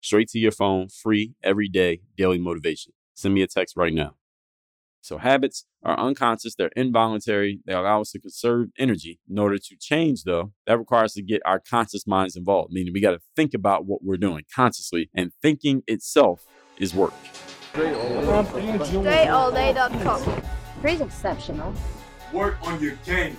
Straight to your phone, free every day, daily motivation. Send me a text right now. So, habits are unconscious, they're involuntary, they allow us to conserve energy. In order to change, though, that requires to get our conscious minds involved, meaning we got to think about what we're doing consciously, and thinking itself is work. DreAllDay.com. Pretty exceptional. Work on your game.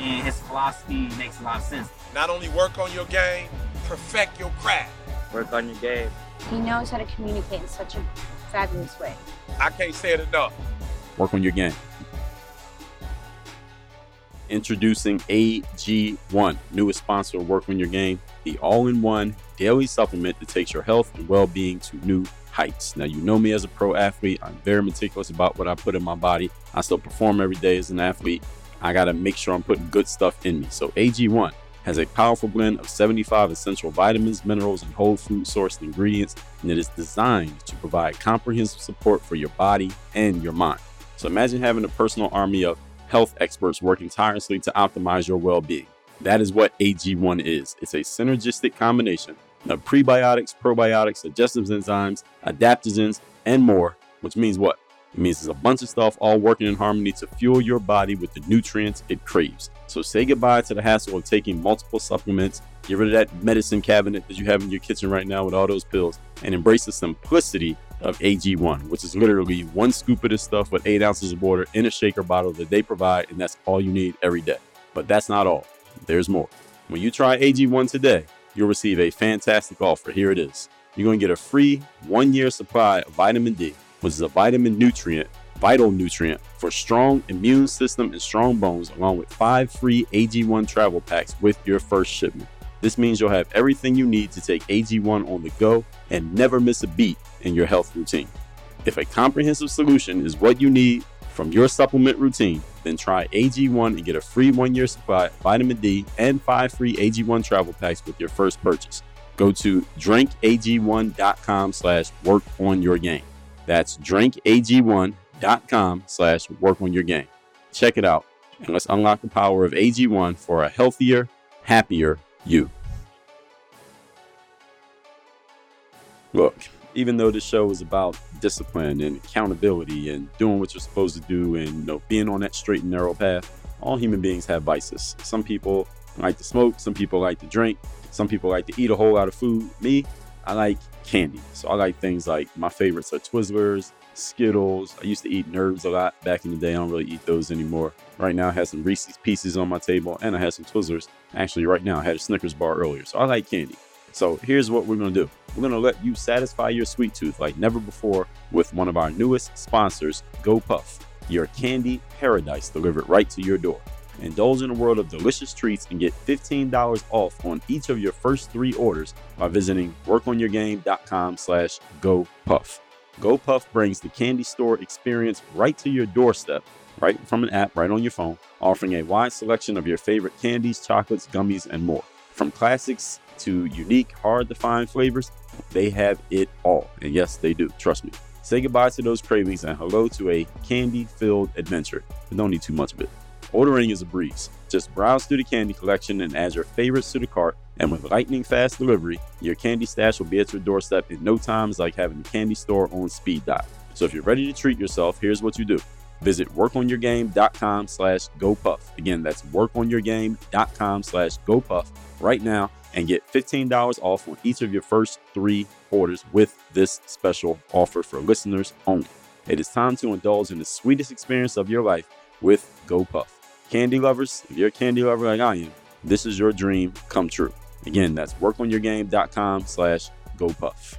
And his philosophy makes a lot of sense. Not only work on your game, perfect your craft. Work on your game. He knows how to communicate in such a fabulous way. I can't say it enough. Work on your game. Introducing AG1, newest sponsor of Work on Your Game, the all in one daily supplement that takes your health and well being to new heights. Now, you know me as a pro athlete. I'm very meticulous about what I put in my body. I still perform every day as an athlete. I got to make sure I'm putting good stuff in me. So, AG1 has a powerful blend of 75 essential vitamins, minerals, and whole food sourced ingredients, and it is designed to provide comprehensive support for your body and your mind. So, imagine having a personal army of health experts working tirelessly to optimize your well being. That is what AG1 is. It's a synergistic combination of prebiotics, probiotics, digestive enzymes, adaptogens, and more, which means what? It means there's a bunch of stuff all working in harmony to fuel your body with the nutrients it craves. So say goodbye to the hassle of taking multiple supplements. Get rid of that medicine cabinet that you have in your kitchen right now with all those pills and embrace the simplicity of AG1, which is literally one scoop of this stuff with eight ounces of water in a shaker bottle that they provide, and that's all you need every day. But that's not all. There's more. When you try AG1 today, you'll receive a fantastic offer. Here it is. You're going to get a free one year supply of vitamin D, which is a vitamin nutrient, vital nutrient for strong immune system and strong bones, along with five free AG1 travel packs with your first shipment. This means you'll have everything you need to take AG1 on the go and never miss a beat in your health routine. If a comprehensive solution is what you need from your supplement routine, then try AG1 and get a free one year supply of vitamin D and five free AG1 travel packs with your first purchase. Go to drinkag1.com slash work on your game. That's drinkag1.com slash work on your game. Check it out and let's unlock the power of AG1 for a healthier, happier you. Look, even though this show is about discipline and accountability and doing what you're supposed to do and you know being on that straight and narrow path, all human beings have vices. Some people like to smoke, some people like to drink, some people like to eat a whole lot of food. Me, I like candy. So I like things like my favorites are Twizzlers, Skittles. I used to eat Nerds a lot back in the day. I don't really eat those anymore. Right now, I have some Reese's Pieces on my table, and I have some Twizzlers. Actually, right now, I had a Snickers bar earlier. So I like candy. So here's what we're gonna do. We're gonna let you satisfy your sweet tooth like never before with one of our newest sponsors, GoPuff, your candy paradise delivered right to your door. Indulge in a world of delicious treats and get $15 off on each of your first three orders by visiting workonyourgame.com slash GoPuff. GoPuff brings the candy store experience right to your doorstep, right from an app right on your phone, offering a wide selection of your favorite candies, chocolates, gummies, and more. From classics to unique, hard to find flavors, they have it all. And yes, they do. Trust me. Say goodbye to those cravings and hello to a candy filled adventure. But don't need too much of it. Ordering is a breeze. Just browse through the candy collection and add your favorites to the cart. And with lightning fast delivery, your candy stash will be at your doorstep in no time. Like having a candy store on speed dial. So if you're ready to treat yourself, here's what you do. Visit workonyourgame.com slash GoPuff. Again, that's workonyourgame.com slash GoPuff right now and get $15 off on each of your first three orders with this special offer for listeners only. It is time to indulge in the sweetest experience of your life with GoPuff. Candy lovers, if you're a candy lover like I am, this is your dream come true. Again, that's workonyourgame.com slash GoPuff.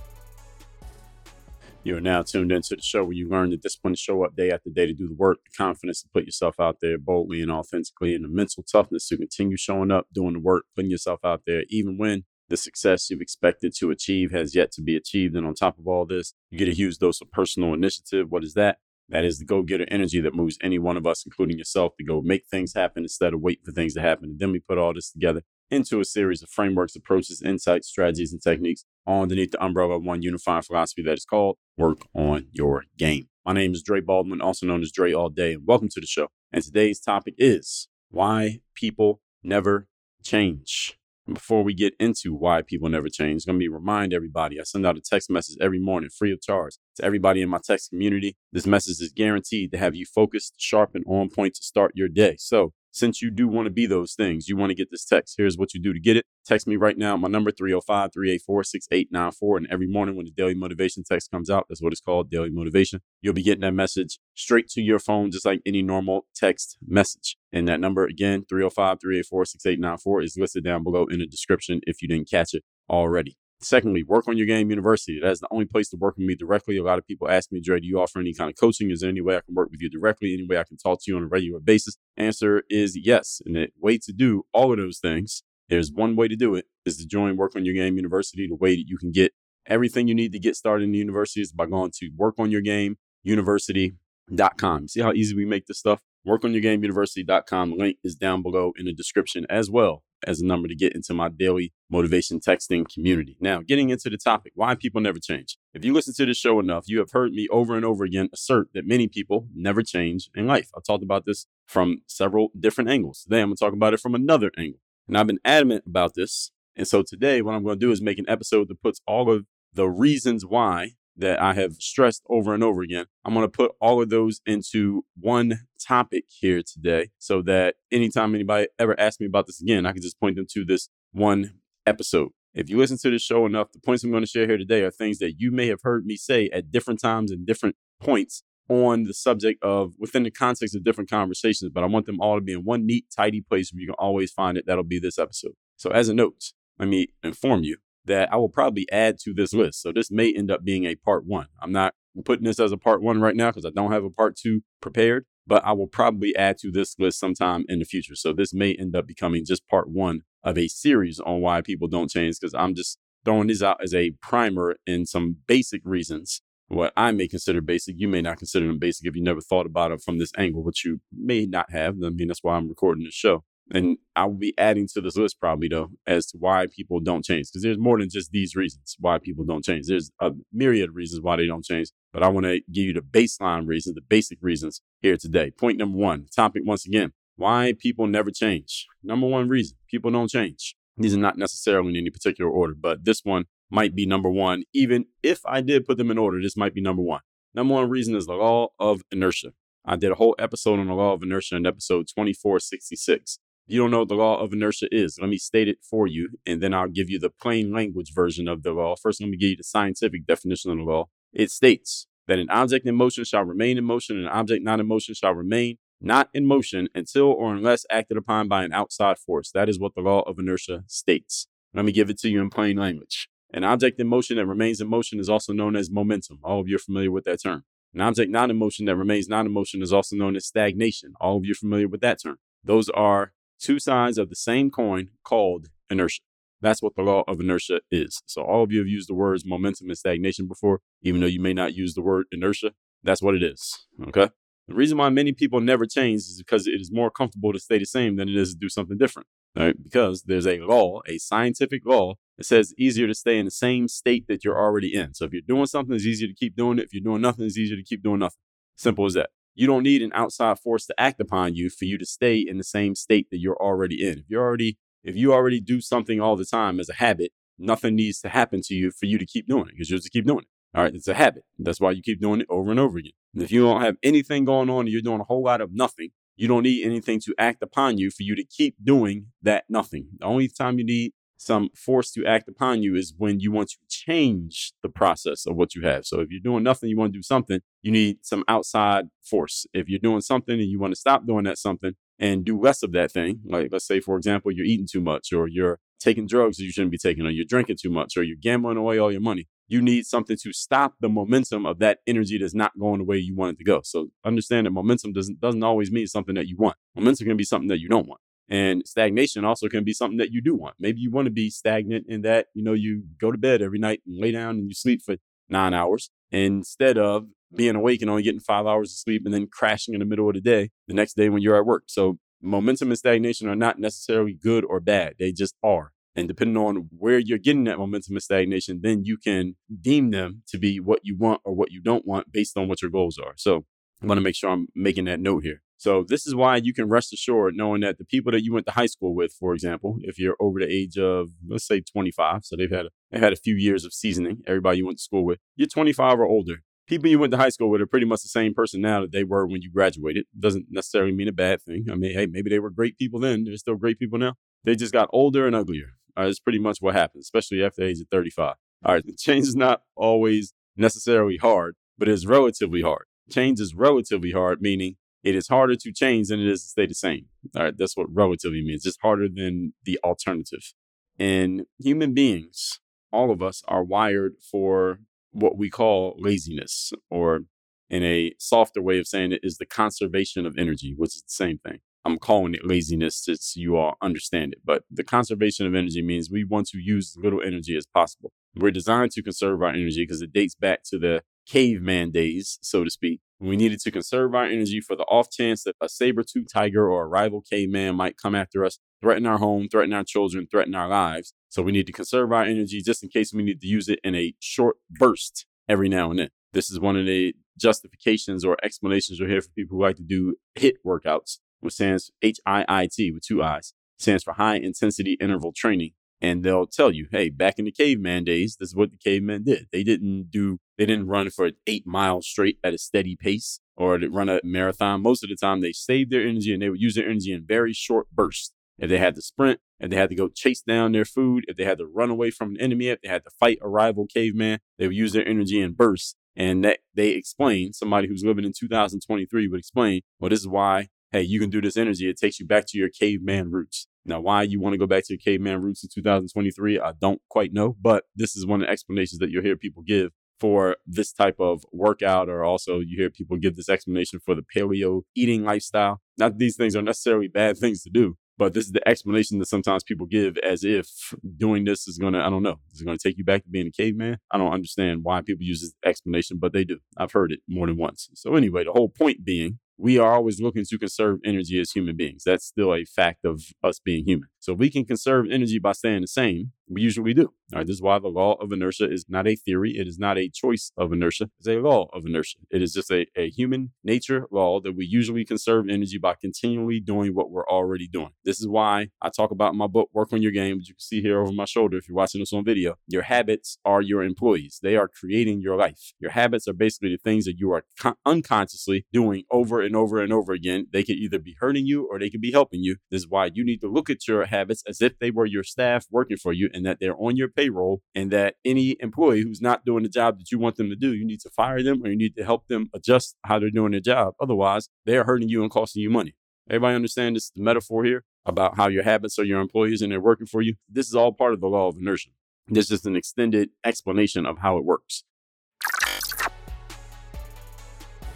You are now tuned into the show where you learn the discipline to show up day after day to do the work, the confidence to put yourself out there boldly and authentically, and the mental toughness to continue showing up, doing the work, putting yourself out there, even when the success you've expected to achieve has yet to be achieved. And on top of all this, you get a huge dose of personal initiative. What is that? That is the go getter energy that moves any one of us, including yourself, to go make things happen instead of waiting for things to happen. And then we put all this together into a series of frameworks, approaches, insights, strategies, and techniques all underneath the umbrella of one unifying philosophy that is called Work on Your Game. My name is Dre Baldwin, also known as Dre All Day, and welcome to the show. And today's topic is why people never change. Before we get into why people never change, to be remind everybody. I send out a text message every morning free of charge to everybody in my text community. This message is guaranteed to have you focused, sharp, and on point to start your day. So since you do want to be those things, you want to get this text. Here's what you do to get it. Text me right now. My number 305 384 6894. And every morning when the daily motivation text comes out, that's what it's called daily motivation. You'll be getting that message straight to your phone, just like any normal text message. And that number again, 305 384 6894, is listed down below in the description if you didn't catch it already. Secondly, work on your game university. That's the only place to work with me directly. A lot of people ask me, Dre, do you offer any kind of coaching? Is there any way I can work with you directly? Any way I can talk to you on a regular basis? Answer is yes. And the way to do all of those things, there's one way to do it is to join Work on Your Game University. The way that you can get everything you need to get started in the university is by going to workonyourgameuniversity.com. See how easy we make this stuff? Workonyourgameuniversity.com. Link is down below in the description as well as a number to get into my daily motivation texting community. Now, getting into the topic, why people never change. If you listen to this show enough, you have heard me over and over again assert that many people never change in life. I've talked about this from several different angles. Today, I'm going to talk about it from another angle. And I've been adamant about this. And so today, what I'm going to do is make an episode that puts all of the reasons why that I have stressed over and over again. I'm going to put all of those into one topic here today so that anytime anybody ever asks me about this again, I can just point them to this one episode. If you listen to this show enough, the points I'm going to share here today are things that you may have heard me say at different times and different points on the subject of within the context of different conversations, but I want them all to be in one neat, tidy place where you can always find it. That'll be this episode. So, as a note, let me inform you that I will probably add to this mm. list. So this may end up being a part one. I'm not putting this as a part one right now because I don't have a part two prepared, but I will probably add to this list sometime in the future. So this may end up becoming just part one of a series on why people don't change because I'm just throwing these out as a primer and some basic reasons. What I may consider basic, you may not consider them basic if you never thought about it from this angle, which you may not have. I mean, that's why I'm recording this show. And I will be adding to this list probably though as to why people don't change because there's more than just these reasons why people don't change. There's a myriad of reasons why they don't change, but I want to give you the baseline reasons, the basic reasons here today. Point number one, topic once again, why people never change. Number one reason, people don't change. These are not necessarily in any particular order, but this one might be number one. Even if I did put them in order, this might be number one. Number one reason is the law of inertia. I did a whole episode on the law of inertia in episode 2466 you don't know what the law of inertia is, let me state it for you, and then I'll give you the plain language version of the law. First, let me give you the scientific definition of the law. It states that an object in motion shall remain in motion, and an object not in motion shall remain not in motion until or unless acted upon by an outside force. That is what the law of inertia states. Let me give it to you in plain language. An object in motion that remains in motion is also known as momentum. All of you are familiar with that term. An object not in motion that remains not in motion is also known as stagnation. All of you are familiar with that term. Those are two sides of the same coin called inertia. That's what the law of inertia is. So all of you have used the words momentum and stagnation before, even though you may not use the word inertia. That's what it is. Okay. The reason why many people never change is because it is more comfortable to stay the same than it is to do something different. Right? Because there's a law, a scientific law that says it's easier to stay in the same state that you're already in. So if you're doing something, it's easier to keep doing it. If you're doing nothing, it's easier to keep doing nothing. Simple as that. You don't need an outside force to act upon you for you to stay in the same state that you're already in. If you're already, if you already do something all the time as a habit, nothing needs to happen to you for you to keep doing it because you just keep doing it. All right. It's a habit. That's why you keep doing it over and over again. And if you don't have anything going on and you're doing a whole lot of nothing, you don't need anything to act upon you for you to keep doing that nothing. The only time you need some force to act upon you is when you want to change the process of what you have. So if you're doing nothing, you want to do something, you need some outside force. If you're doing something and you want to stop doing that something and do less of that thing, like let's say, for example, you're eating too much or you're taking drugs that you shouldn't be taking or you're drinking too much or you're gambling away all your money, you need something to stop the momentum of that energy that's not going the way you want it to go. So understand that momentum doesn't doesn't always mean something that you want. Momentum can be something that you don't want. And stagnation also can be something that you do want. Maybe you want to be stagnant in that, you know, you go to bed every night and lay down and you sleep for nine hours instead of being awake and only getting five hours of sleep and then crashing in the middle of the day the next day when you're at work. So momentum and stagnation are not necessarily good or bad. They just are. And depending on where you're getting that momentum and stagnation, then you can deem them to be what you want or what you don't want based on what your goals are. So I want to make sure I'm making that note here. So this is why you can rest assured knowing that the people that you went to high school with, for example, if you're over the age of let's say 25, so they've had they had a few years of seasoning, everybody you went to school with, you're 25 or older. People you went to high school with are pretty much the same person now that they were when you graduated. Doesn't necessarily mean a bad thing. I mean, hey, maybe they were great people then. They're still great people now. They just got older and uglier. Uh, that's pretty much what happens, especially after the age of 35. All right, change is not always necessarily hard, but it's relatively hard. Change is relatively hard, meaning it is harder to change than it is to stay the same. All right, that's what relatively means. It's harder than the alternative. And human beings, all of us, are wired for what we call laziness, or in a softer way of saying it, is the conservation of energy, which is the same thing. I'm calling it laziness so you all understand it. But the conservation of energy means we want to use as little energy as possible. We're designed to conserve our energy because it dates back to the caveman days, so to speak. We needed to conserve our energy for the off chance that a saber-toothed tiger or a rival caveman might come after us, threaten our home, threaten our children, threaten our lives. So we need to conserve our energy just in case we need to use it in a short burst every now and then. This is one of the justifications or explanations you'll hear for people who like to do HIIT workouts, which stands H I I T with two I's, stands for high intensity interval training. And they'll tell you, hey, back in the caveman days, this is what the cavemen did. They didn't do, they didn't run for eight miles straight at a steady pace or run a marathon. Most of the time, they saved their energy and they would use their energy in very short bursts. If they had to sprint, if they had to go chase down their food, if they had to run away from an enemy, if they had to fight a rival caveman, they would use their energy in bursts. And that they explain, somebody who's living in 2023 would explain, well, this is why, hey, you can do this energy. It takes you back to your caveman roots. Now, why you want to go back to your caveman roots in 2023, I don't quite know, but this is one of the explanations that you'll hear people give for this type of workout, or also you hear people give this explanation for the paleo eating lifestyle. Not that these things are necessarily bad things to do, but this is the explanation that sometimes people give as if doing this is going to, I don't know, is going to take you back to being a caveman? I don't understand why people use this explanation, but they do. I've heard it more than once. So, anyway, the whole point being we are always looking to conserve energy as human beings. That's still a fact of us being human. So if we can conserve energy by staying the same. We usually do. All right. This is why the law of inertia is not a theory. It is not a choice of inertia. It's a law of inertia. It is just a, a human nature law that we usually conserve energy by continually doing what we're already doing. This is why I talk about my book, Work on Your Game, which you can see here over my shoulder if you're watching this on video. Your habits are your employees. They are creating your life. Your habits are basically the things that you are con- unconsciously doing over and over and over again. They could either be hurting you or they could be helping you. This is why you need to look at your habits as if they were your staff working for you and that they're on your payroll and that any employee who's not doing the job that you want them to do, you need to fire them or you need to help them adjust how they're doing their job. Otherwise, they are hurting you and costing you money. Everybody understand this metaphor here about how your habits are your employees and they're working for you? This is all part of the law of inertia. This is an extended explanation of how it works.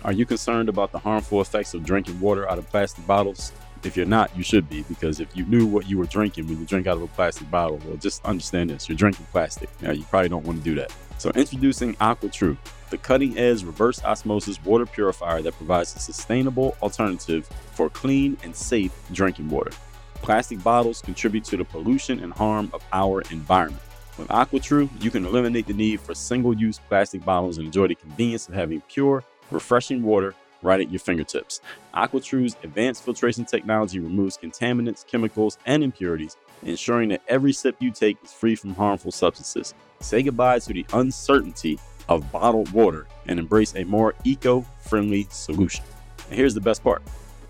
Are you concerned about the harmful effects of drinking water out of plastic bottles? If you're not, you should be, because if you knew what you were drinking when you drink out of a plastic bottle, well, just understand this you're drinking plastic. Now, you probably don't want to do that. So, introducing AquaTru, the cutting edge reverse osmosis water purifier that provides a sustainable alternative for clean and safe drinking water. Plastic bottles contribute to the pollution and harm of our environment. With AquaTru, you can eliminate the need for single use plastic bottles and enjoy the convenience of having pure, refreshing water right at your fingertips. AquaTru's advanced filtration technology removes contaminants, chemicals, and impurities, ensuring that every sip you take is free from harmful substances. Say goodbye to the uncertainty of bottled water and embrace a more eco friendly solution. And here's the best part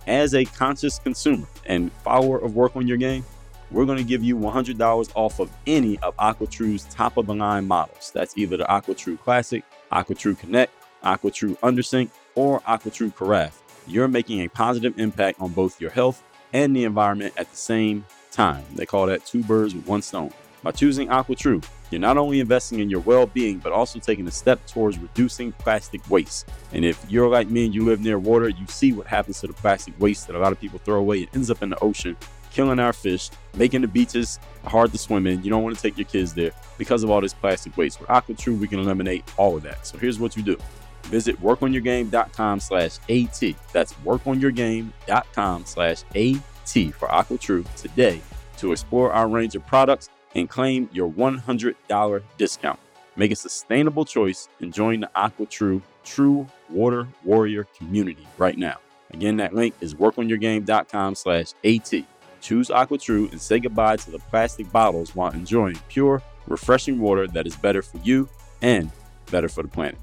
as a conscious consumer and follower of Work on Your Game, we're going to give you $100 off of any of AquaTru's top of the line models. That's either the AquaTru Classic, AquaTru Connect, AquaTru Undersink, or AquaTru Carafe. You're making a positive impact on both your health and the environment at the same time. They call that two birds with one stone. By choosing AquaTru, you're not only investing in your well being, but also taking a step towards reducing plastic waste. And if you're like me and you live near water, you see what happens to the plastic waste that a lot of people throw away. It ends up in the ocean, killing our fish, making the beaches hard to swim in. You don't want to take your kids there because of all this plastic waste. With AquaTru, we can eliminate all of that. So here's what you do. Visit workonyourgame.com slash AT. That's workonyourgame.com slash AT for AquaTru today to explore our range of products and claim your $100 discount. Make a sustainable choice and join the AquaTru True True Water Warrior community right now. Again, that link is workonyourgame.com slash AT. Choose AquaTru and say goodbye to the plastic bottles while enjoying pure, refreshing water that is better for you and better for the planet.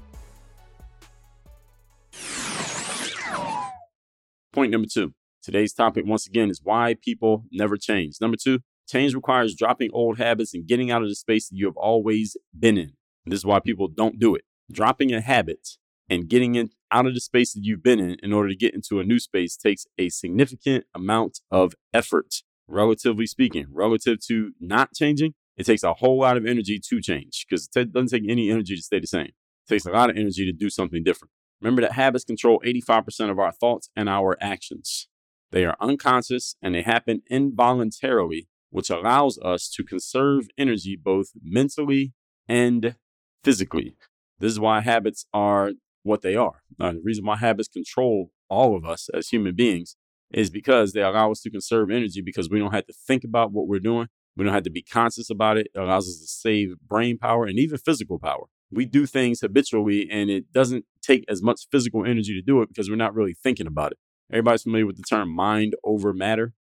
Point number two. Today's topic, once again, is why people never change. Number two, change requires dropping old habits and getting out of the space that you have always been in. This is why people don't do it. Dropping a habit and getting in, out of the space that you've been in in order to get into a new space takes a significant amount of effort, relatively speaking. Relative to not changing, it takes a whole lot of energy to change because it doesn't take any energy to stay the same. It takes a lot of energy to do something different. Remember that habits control 85% of our thoughts and our actions. They are unconscious and they happen involuntarily, which allows us to conserve energy both mentally and physically. This is why habits are what they are. Uh, the reason why habits control all of us as human beings is because they allow us to conserve energy because we don't have to think about what we're doing. We don't have to be conscious about it. It allows us to save brain power and even physical power. We do things habitually and it doesn't take as much physical energy to do it because we're not really thinking about it. Everybody's familiar with the term mind over matter.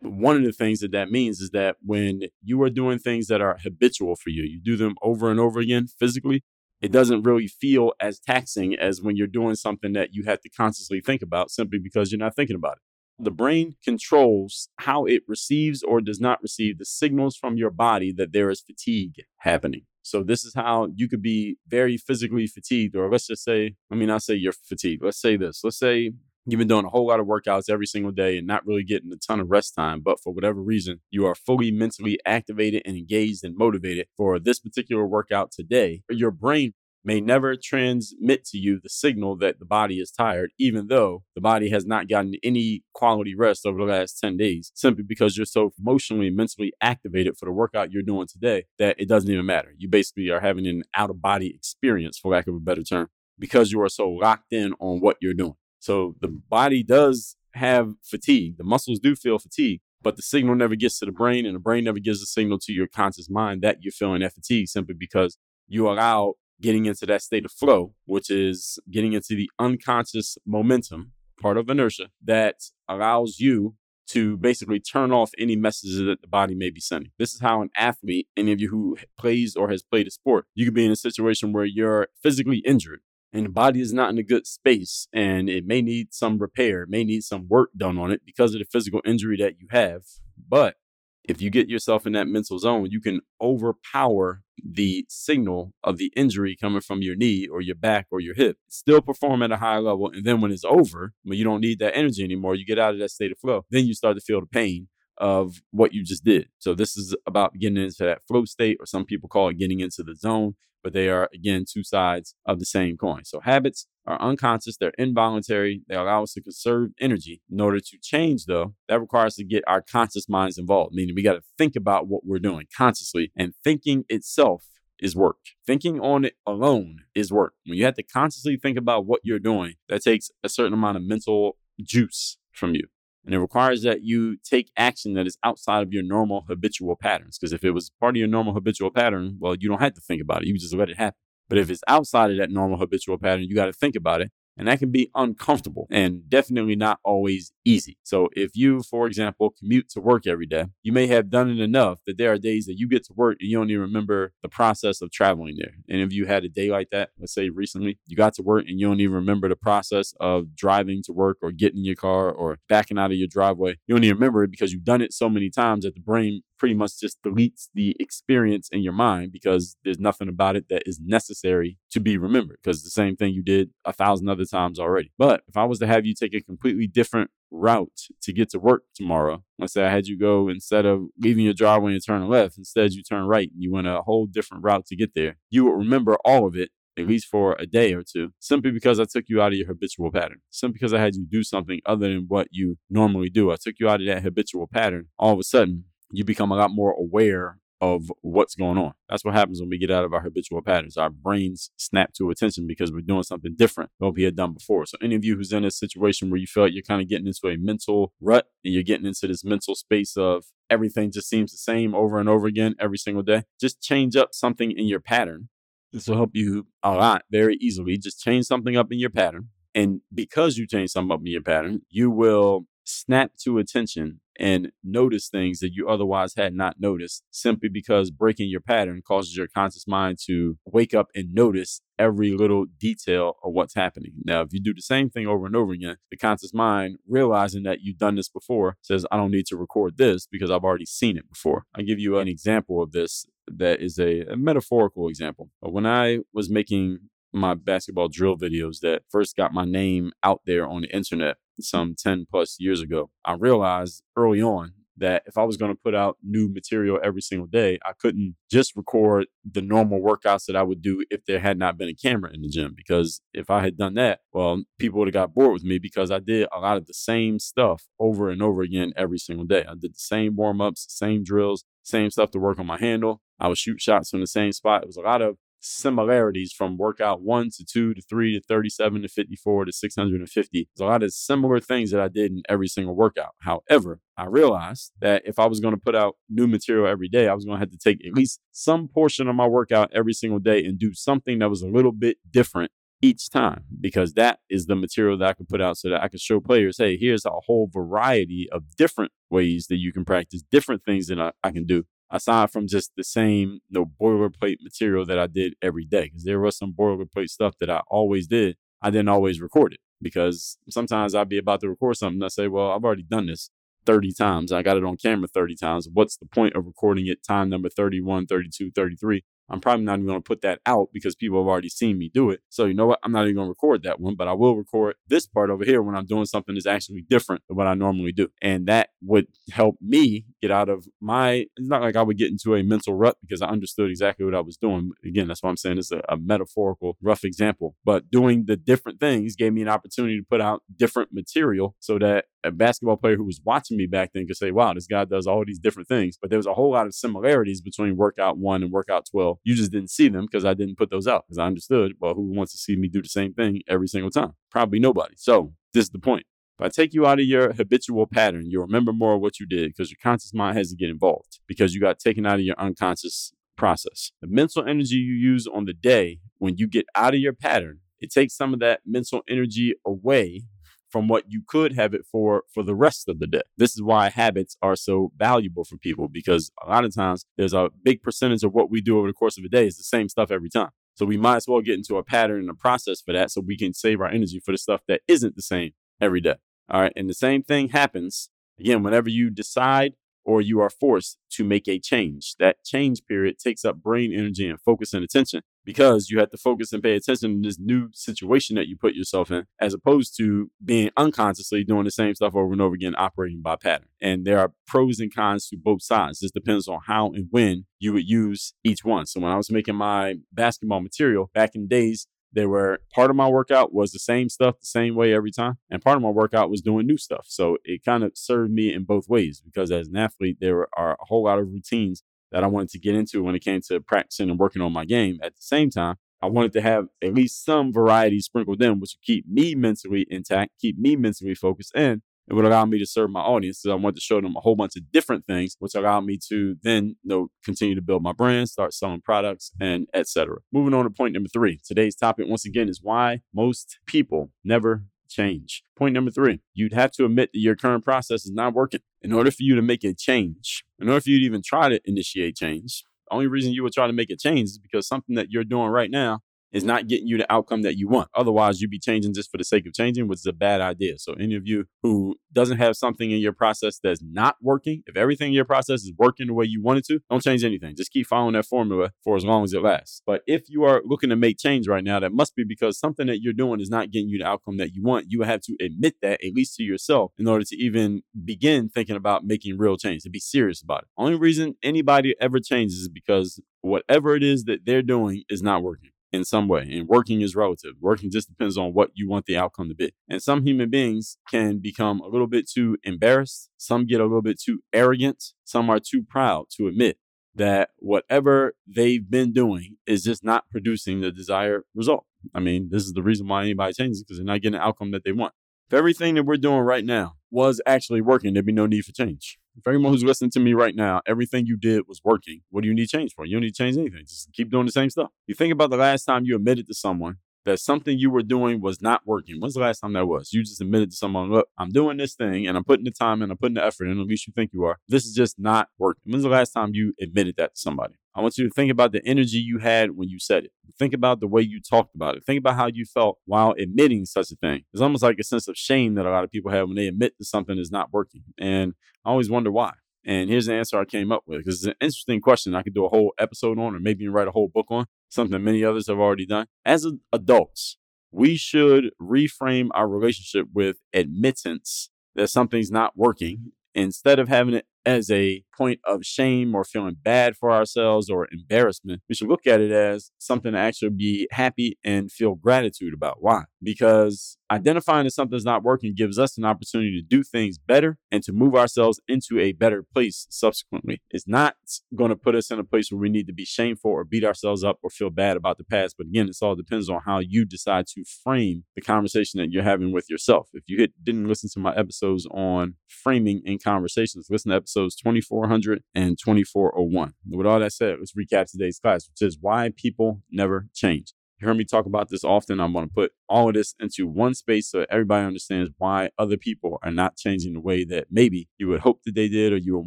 One of the things that that means is that when you are doing things that are habitual for you, you do them over and over again physically, it doesn't really feel as taxing as when you're doing something that you have to consciously think about simply because you're not thinking about it. The brain controls how it receives or does not receive the signals from your body that there is fatigue happening. So this is how you could be very physically fatigued, or let's just say, I mean, I say you're fatigued. Let's say this. Let's say you've been doing a whole lot of workouts every single day and not really getting a ton of rest time, but for whatever reason, you are fully mentally activated and engaged and motivated for this particular workout today. Your brain may never transmit to you the signal that the body is tired, even though the body has not gotten any quality rest over the last 10 days, simply because you're so emotionally and mentally activated for the workout you're doing today that it doesn't even matter. You basically are having an out of body experience, for lack of a better term, because you are so locked in on what you're doing. So the body does have fatigue. The muscles do feel fatigue, but the signal never gets to the brain and the brain never gives a signal to your conscious mind that you're feeling that fatigue simply because you allow getting into that state of flow, which is getting into the unconscious momentum, part of inertia, that allows you to basically turn off any messages that the body may be sending. This is how an athlete, any of you who plays or has played a sport, you could be in a situation where you're physically injured and the body is not in a good space and it may need some repair, may need some work done on it because of the physical injury that you have. But if you get yourself in that mental zone, you can overpower the signal of the injury coming from your knee or your back or your hip, still perform at a high level. And then when it's over, when you don't need that energy anymore, you get out of that state of flow, then you start to feel the pain of what you just did. So this is about getting into that flow state, or some people call it getting into the zone, but they are again two sides of the same coin. So habits are unconscious, they're involuntary, they allow us to conserve energy. In order to change, though, that requires to get our conscious minds involved, meaning we got to think about what we're doing consciously, and thinking itself is work. Thinking on it alone is work. When you have to consciously think about what you're doing, that takes a certain amount of mental juice from you. And it requires that you take action that is outside of your normal habitual patterns. Because if it was part of your normal habitual pattern, well, you don't have to think about it. You just let it happen. But if it's outside of that normal habitual pattern, you got to think about it. And that can be uncomfortable and definitely not always easy. So if you, for example, commute to work every day, you may have done it enough that there are days that you get to work and you don't even remember the process of traveling there. And if you had a day like that, let's say recently, you got to work and you don't even remember the process of driving to work or getting in your car or backing out of your driveway, you don't even remember it because you've done it so many times that the brain pretty much just deletes the experience in your mind because there's nothing about it that is necessary to be remembered because the same thing you did a thousand other times already. But if I was to have you take a completely different route to get to work tomorrow, let's say I had you go instead of leaving your driveway and turn left, instead you turn right and you went a whole different route to get there, you would remember all of it at least for a day or two, simply because I took you out of your habitual pattern. Simply because I had you do something other than what you normally do. I took you out of that habitual pattern. All of a sudden, you become a lot more aware of what's going on. That's what happens when we get out of our habitual patterns. Our brains snap to attention because we're doing something different than what we had done before. So, any of you who's in a situation where you feel like you're kind of getting into a mental rut and you're getting into this mental space of everything just seems the same over and over again every single day, just change up something in your pattern. This will help you a lot very easily. Just change something up in your pattern. And because you change something up in your pattern, you will snap to attention and notice things that you otherwise had not noticed simply because breaking your pattern causes your conscious mind to wake up and notice every little detail of what's happening. Now, if you do the same thing over and over again, the conscious mind, realizing that you've done this before, says, I don't need to record this because I've already seen it before. I'll give you an example of this that is a, a metaphorical example. When I was making my basketball drill videos that first got my name out there on the internet some 10 plus years ago, I realized early on that if I was going to put out new material every single day, I couldn't just record the normal workouts that I would do if there had not been a camera in the gym. Because if I had done that, well, people would have got bored with me because I did a lot of the same stuff over and over again every single day. I did the same warm ups, same drills, same stuff to work on my handle. I would shoot shots from the same spot. It was a lot of similarities from workout one to two to three to 37 to 54 to 650. There's a lot of similar things that I did in every single workout. However, I realized that if I was going to put out new material every day, I was going to have to take at least some portion of my workout every single day and do something that was a little bit different each time because that is the material that I can put out so that I can show players, hey, here's a whole variety of different ways that you can practice, different things that I, I can do aside from just the same you know, boilerplate material that I did every day. Because there was some boilerplate stuff that I always did. I didn't always record it because sometimes I'd be about to record something. And I say, well, I've already done this 30 times. I got it on camera 30 times. What's the point of recording it time number 31, 32, 33 I'm probably not even going to put that out because people have already seen me do it. So you know what? I'm not even going to record that one, but I will record this part over here when I'm doing something that's actually different than what I normally do. And that would help me get out of my, it's not like I would get into a mental rut because I understood exactly what I was doing. Again, that's why I'm saying it's a, a metaphorical, rough example. But doing the different things gave me an opportunity to put out different material so that a basketball player who was watching me back then could say, wow, this guy does all these different things. But there was a whole lot of similarities between workout one and workout 12. You just didn't see them because I didn't put those out because I understood, well, who wants to see me do the same thing every single time? Probably nobody. So this is the point. If I take you out of your habitual pattern, you'll remember more of what you did because your conscious mind has to get involved because you got taken out of your unconscious process. The mental energy you use on the day when you get out of your pattern, it takes some of that mental energy away from what you could have it for for the rest of the day. This is why habits are so valuable for people because a lot of times there's a big percentage of what we do over the course of a day is the same stuff every time. So we might as well get into a pattern and a process for that so we can save our energy for the stuff that isn't the same every day. All right. And the same thing happens again whenever you decide or you are forced to make a change. That change period takes up brain energy and focus and attention because you have to focus and pay attention to this new situation that you put yourself in, as opposed to being unconsciously doing the same stuff over and over again, operating by pattern. And there are pros and cons to both sides. This depends on how and when you would use each one. So when I was making my basketball material back in days, there were part of my workout was the same stuff the same way every time, and part of my workout was doing new stuff. So it kind of served me in both ways because as an athlete, there are a whole lot of routines that I wanted to get into when it came to practicing and working on my game. At the same time, I wanted to have at least some variety sprinkled in, which would keep me mentally intact, keep me mentally focused, and it would allow me to serve my audience. So I wanted to show them a whole bunch of different things, which allowed me to then you know, continue to build my brand, start selling products, and etc. Moving on to point number three. Today's topic, once again, is why most people never change. Point number three, you'd have to admit that your current process is not working. In order for you to make a change, in order for you to even try to initiate change, the only reason you would try to make a change is because something that you're doing right now is not getting you the outcome that you want. Otherwise, you'd be changing just for the sake of changing, which is a bad idea. So, any of you who doesn't have something in your process that's not working, if everything in your process is working the way you want it to, don't change anything. Just keep following that formula for as long as it lasts. But if you are looking to make change right now, that must be because something that you're doing is not getting you the outcome that you want. You have to admit that, at least to yourself, in order to even begin thinking about making real change, to be serious about it. Only reason anybody ever changes is because whatever it is that they're doing is not working in some way. And working is relative. Working just depends on what you want the outcome to be. And some human beings can become a little bit too embarrassed. Some get a little bit too arrogant. Some are too proud to admit that whatever they've been doing is just not producing the desired result. I mean, this is the reason why anybody changes because they're not getting the outcome that they want. If everything that we're doing right now was actually working, there'd be no need for change. If everyone who's listening to me right now, everything you did was working, what do you need change for? You don't need to change anything. Just keep doing the same stuff. You think about the last time you admitted to someone that something you were doing was not working. When's the last time that was? You just admitted to someone, look, I'm doing this thing and I'm putting the time and I'm putting the effort in, at least you think you are. This is just not working. When's the last time you admitted that to somebody? I want you to think about the energy you had when you said it. Think about the way you talked about it. Think about how you felt while admitting such a thing. It's almost like a sense of shame that a lot of people have when they admit that something is not working. And I always wonder why. And here's the answer I came up with because it's an interesting question. I could do a whole episode on, or maybe even write a whole book on, something many others have already done. As adults, we should reframe our relationship with admittance that something's not working instead of having it as a point of shame or feeling bad for ourselves or embarrassment. We should look at it as something to actually be happy and feel gratitude about. Why? Because identifying that something's not working gives us an opportunity to do things better and to move ourselves into a better place subsequently. It's not going to put us in a place where we need to be shameful or beat ourselves up or feel bad about the past. But again, this all depends on how you decide to frame the conversation that you're having with yourself. If you didn't listen to my episodes on framing in conversations, listen to episodes 2400 and 2401. With all that said, let's recap today's class, which is why people never change. You heard me talk about this often. I'm going to put all of this into one space so everybody understands why other people are not changing the way that maybe you would hope that they did or you would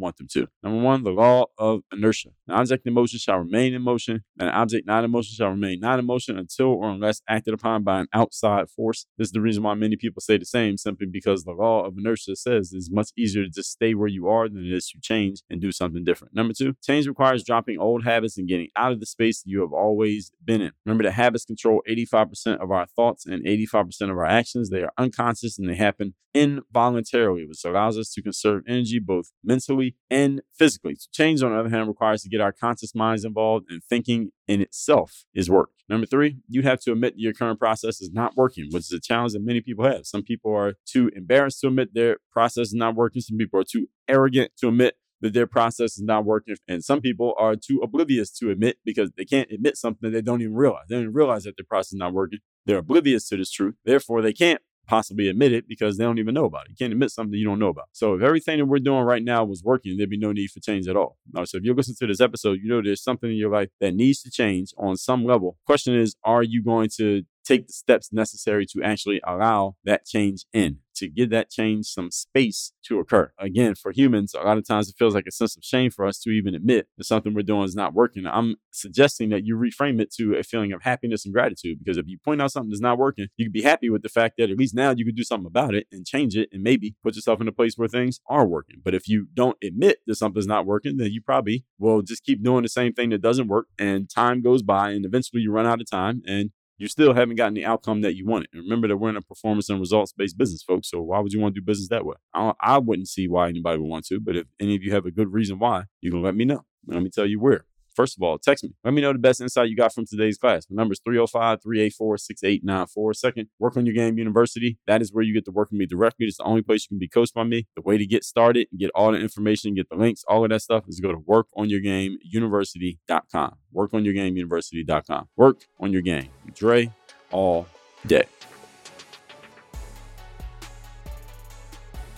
want them to. Number one, the law of inertia. An object in motion shall remain in motion, and an object not in motion shall remain not in motion until or unless acted upon by an outside force. This is the reason why many people say the same, simply because the law of inertia says it's much easier to just stay where you are than it is to change and do something different. Number two, change requires dropping old habits and getting out of the space you have always been in. Remember that habits control 85% of our thoughts and 85% of our actions. They are unconscious and they happen involuntarily, which allows us to conserve energy both mentally and physically. To change, on the other hand, requires to get our conscious minds involved, and thinking in itself is work. Number three, you'd have to admit your current process is not working, which is a challenge that many people have. Some people are too embarrassed to admit their process is not working. Some people are too arrogant to admit that their process is not working. And some people are too oblivious to admit because they can't admit something they don't even realize. They don't even realize that their process is not working. They're oblivious to this truth. Therefore, they can't possibly admit it because they don't even know about it. You can't admit something you don't know about. So if everything that we're doing right now was working, there'd be no need for change at all. so if you listen to this episode, you know there's something in your life that needs to change on some level. Question is, are you going to take the steps necessary to actually allow that change in, to give that change some space to occur. Again, for humans, a lot of times it feels like a sense of shame for us to even admit that something we're doing is not working. I'm suggesting that you reframe it to a feeling of happiness and gratitude because if you point out something that's not working, you can be happy with the fact that at least now you can do something about it and change it and maybe put yourself in a place where things are working. But if you don't admit that something's not working, then you probably will just keep doing the same thing that doesn't work and time goes by and eventually you run out of time and you still haven't gotten the outcome that you wanted. And remember that we're in a performance and results based business, folks. So why would you want to do business that way? I, I wouldn't see why anybody would want to, but if any of you have a good reason why, you can let me know. Let me tell you where. First of all, text me. Let me know the best insight you got from today's class. The number is 305 384 6894. Second, Work on Your Game University. That is where you get to work with me directly. It's the only place you can be coached by me. The way to get started and get all the information, get the links, all of that stuff is go to workonyourgameuniversity.com. Workonyourgameuniversity.com. Work on your game. Dre all day.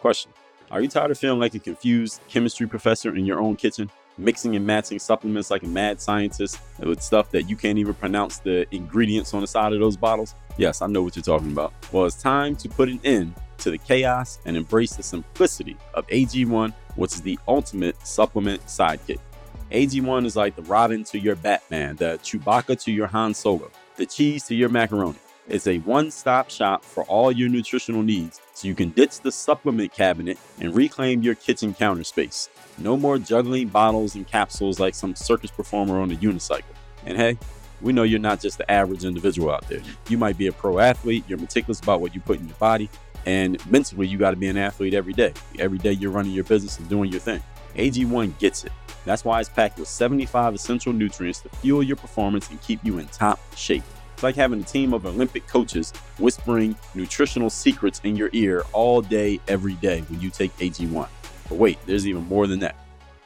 Question Are you tired of feeling like a confused chemistry professor in your own kitchen? Mixing and matching supplements like a mad scientist with stuff that you can't even pronounce the ingredients on the side of those bottles? Yes, I know what you're talking about. Well, it's time to put an end to the chaos and embrace the simplicity of AG1, which is the ultimate supplement sidekick. AG1 is like the Robin to your Batman, the Chewbacca to your Han Solo, the cheese to your macaroni. It's a one stop shop for all your nutritional needs, so you can ditch the supplement cabinet and reclaim your kitchen counter space. No more juggling bottles and capsules like some circus performer on a unicycle. And hey, we know you're not just the average individual out there. You might be a pro athlete, you're meticulous about what you put in your body, and mentally, you got to be an athlete every day. Every day, you're running your business and doing your thing. AG1 gets it. That's why it's packed with 75 essential nutrients to fuel your performance and keep you in top shape. It's like having a team of Olympic coaches whispering nutritional secrets in your ear all day, every day when you take AG1. But wait, there's even more than that.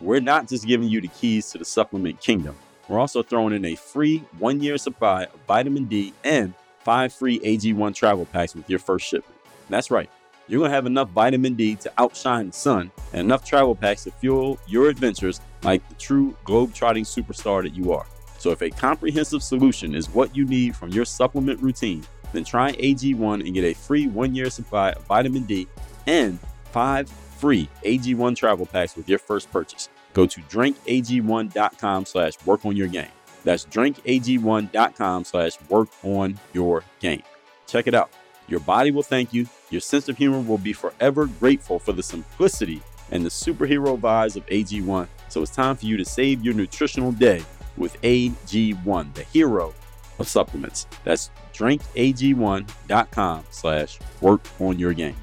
We're not just giving you the keys to the supplement kingdom, we're also throwing in a free one year supply of vitamin D and five free AG1 travel packs with your first shipment. That's right, you're going to have enough vitamin D to outshine the sun and enough travel packs to fuel your adventures like the true globe-trotting superstar that you are. So if a comprehensive solution is what you need from your supplement routine, then try AG1 and get a free one-year supply of vitamin D and five free AG1 travel packs with your first purchase. Go to drinkag1.com slash work on your game. That's drinkag1.com slash work on your game. Check it out. Your body will thank you. Your sense of humor will be forever grateful for the simplicity and the superhero vibes of AG1. So it's time for you to save your nutritional day with AG1, the hero of supplements. That's drinkag1.com slash work on your game.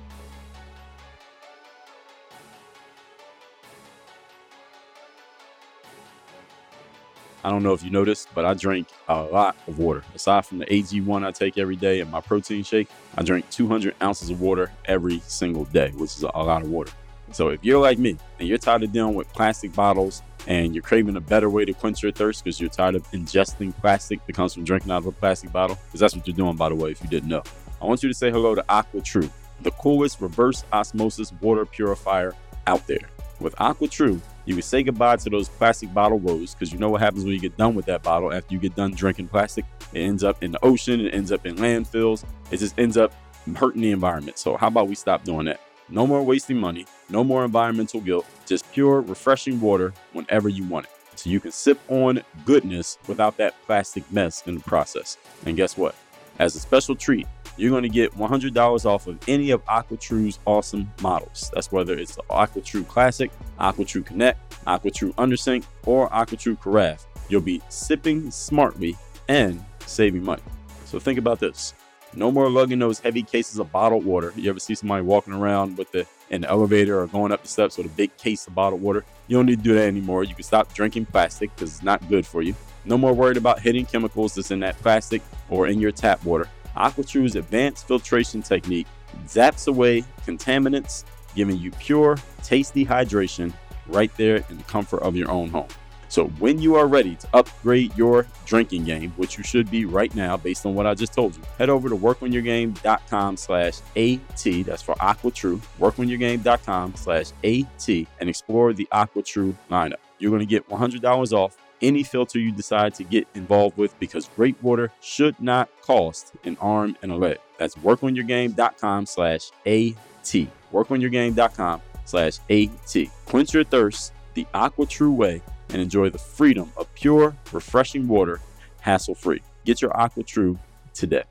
I don't know if you noticed, but I drink a lot of water. Aside from the AG1 I take every day and my protein shake, I drink 200 ounces of water every single day, which is a lot of water. So if you're like me and you're tired of dealing with plastic bottles and you're craving a better way to quench your thirst because you're tired of ingesting plastic that comes from drinking out of a plastic bottle, because that's what you're doing, by the way, if you didn't know, I want you to say hello to AquaTru, the coolest reverse osmosis water purifier out there. With AquaTru, you can say goodbye to those plastic bottle woes because you know what happens when you get done with that bottle after you get done drinking plastic. It ends up in the ocean, it ends up in landfills, it just ends up hurting the environment. So, how about we stop doing that? No more wasting money, no more environmental guilt, just pure, refreshing water whenever you want it. So you can sip on goodness without that plastic mess in the process. And guess what? As a special treat, you're going to get $100 off of any of AquaTru's awesome models. That's whether it's the AquaTru Classic, AquaTru Connect, AquaTru Undersink, or AquaTru Carafe. You'll be sipping smartly and saving money. So think about this. No more lugging those heavy cases of bottled water. You ever see somebody walking around with the in the elevator or going up the steps with a big case of bottled water? You don't need to do that anymore. You can stop drinking plastic because it's not good for you. No more worried about hitting chemicals that's in that plastic or in your tap water. AquaTru's advanced filtration technique zaps away contaminants, giving you pure, tasty hydration right there in the comfort of your own home. So when you are ready to upgrade your drinking game, which you should be right now based on what I just told you, head over to workonyourgame.com slash AT. That's for AquaTru. Workonyourgame.com slash AT and explore the AquaTru lineup. You're going to get $100 off any filter you decide to get involved with because great water should not cost an arm and a leg. That's workonyourgame.com slash AT. Workonyourgame.com slash AT. Quench your thirst the AquaTru way and enjoy the freedom of pure, refreshing water hassle free. Get your AquaTru today.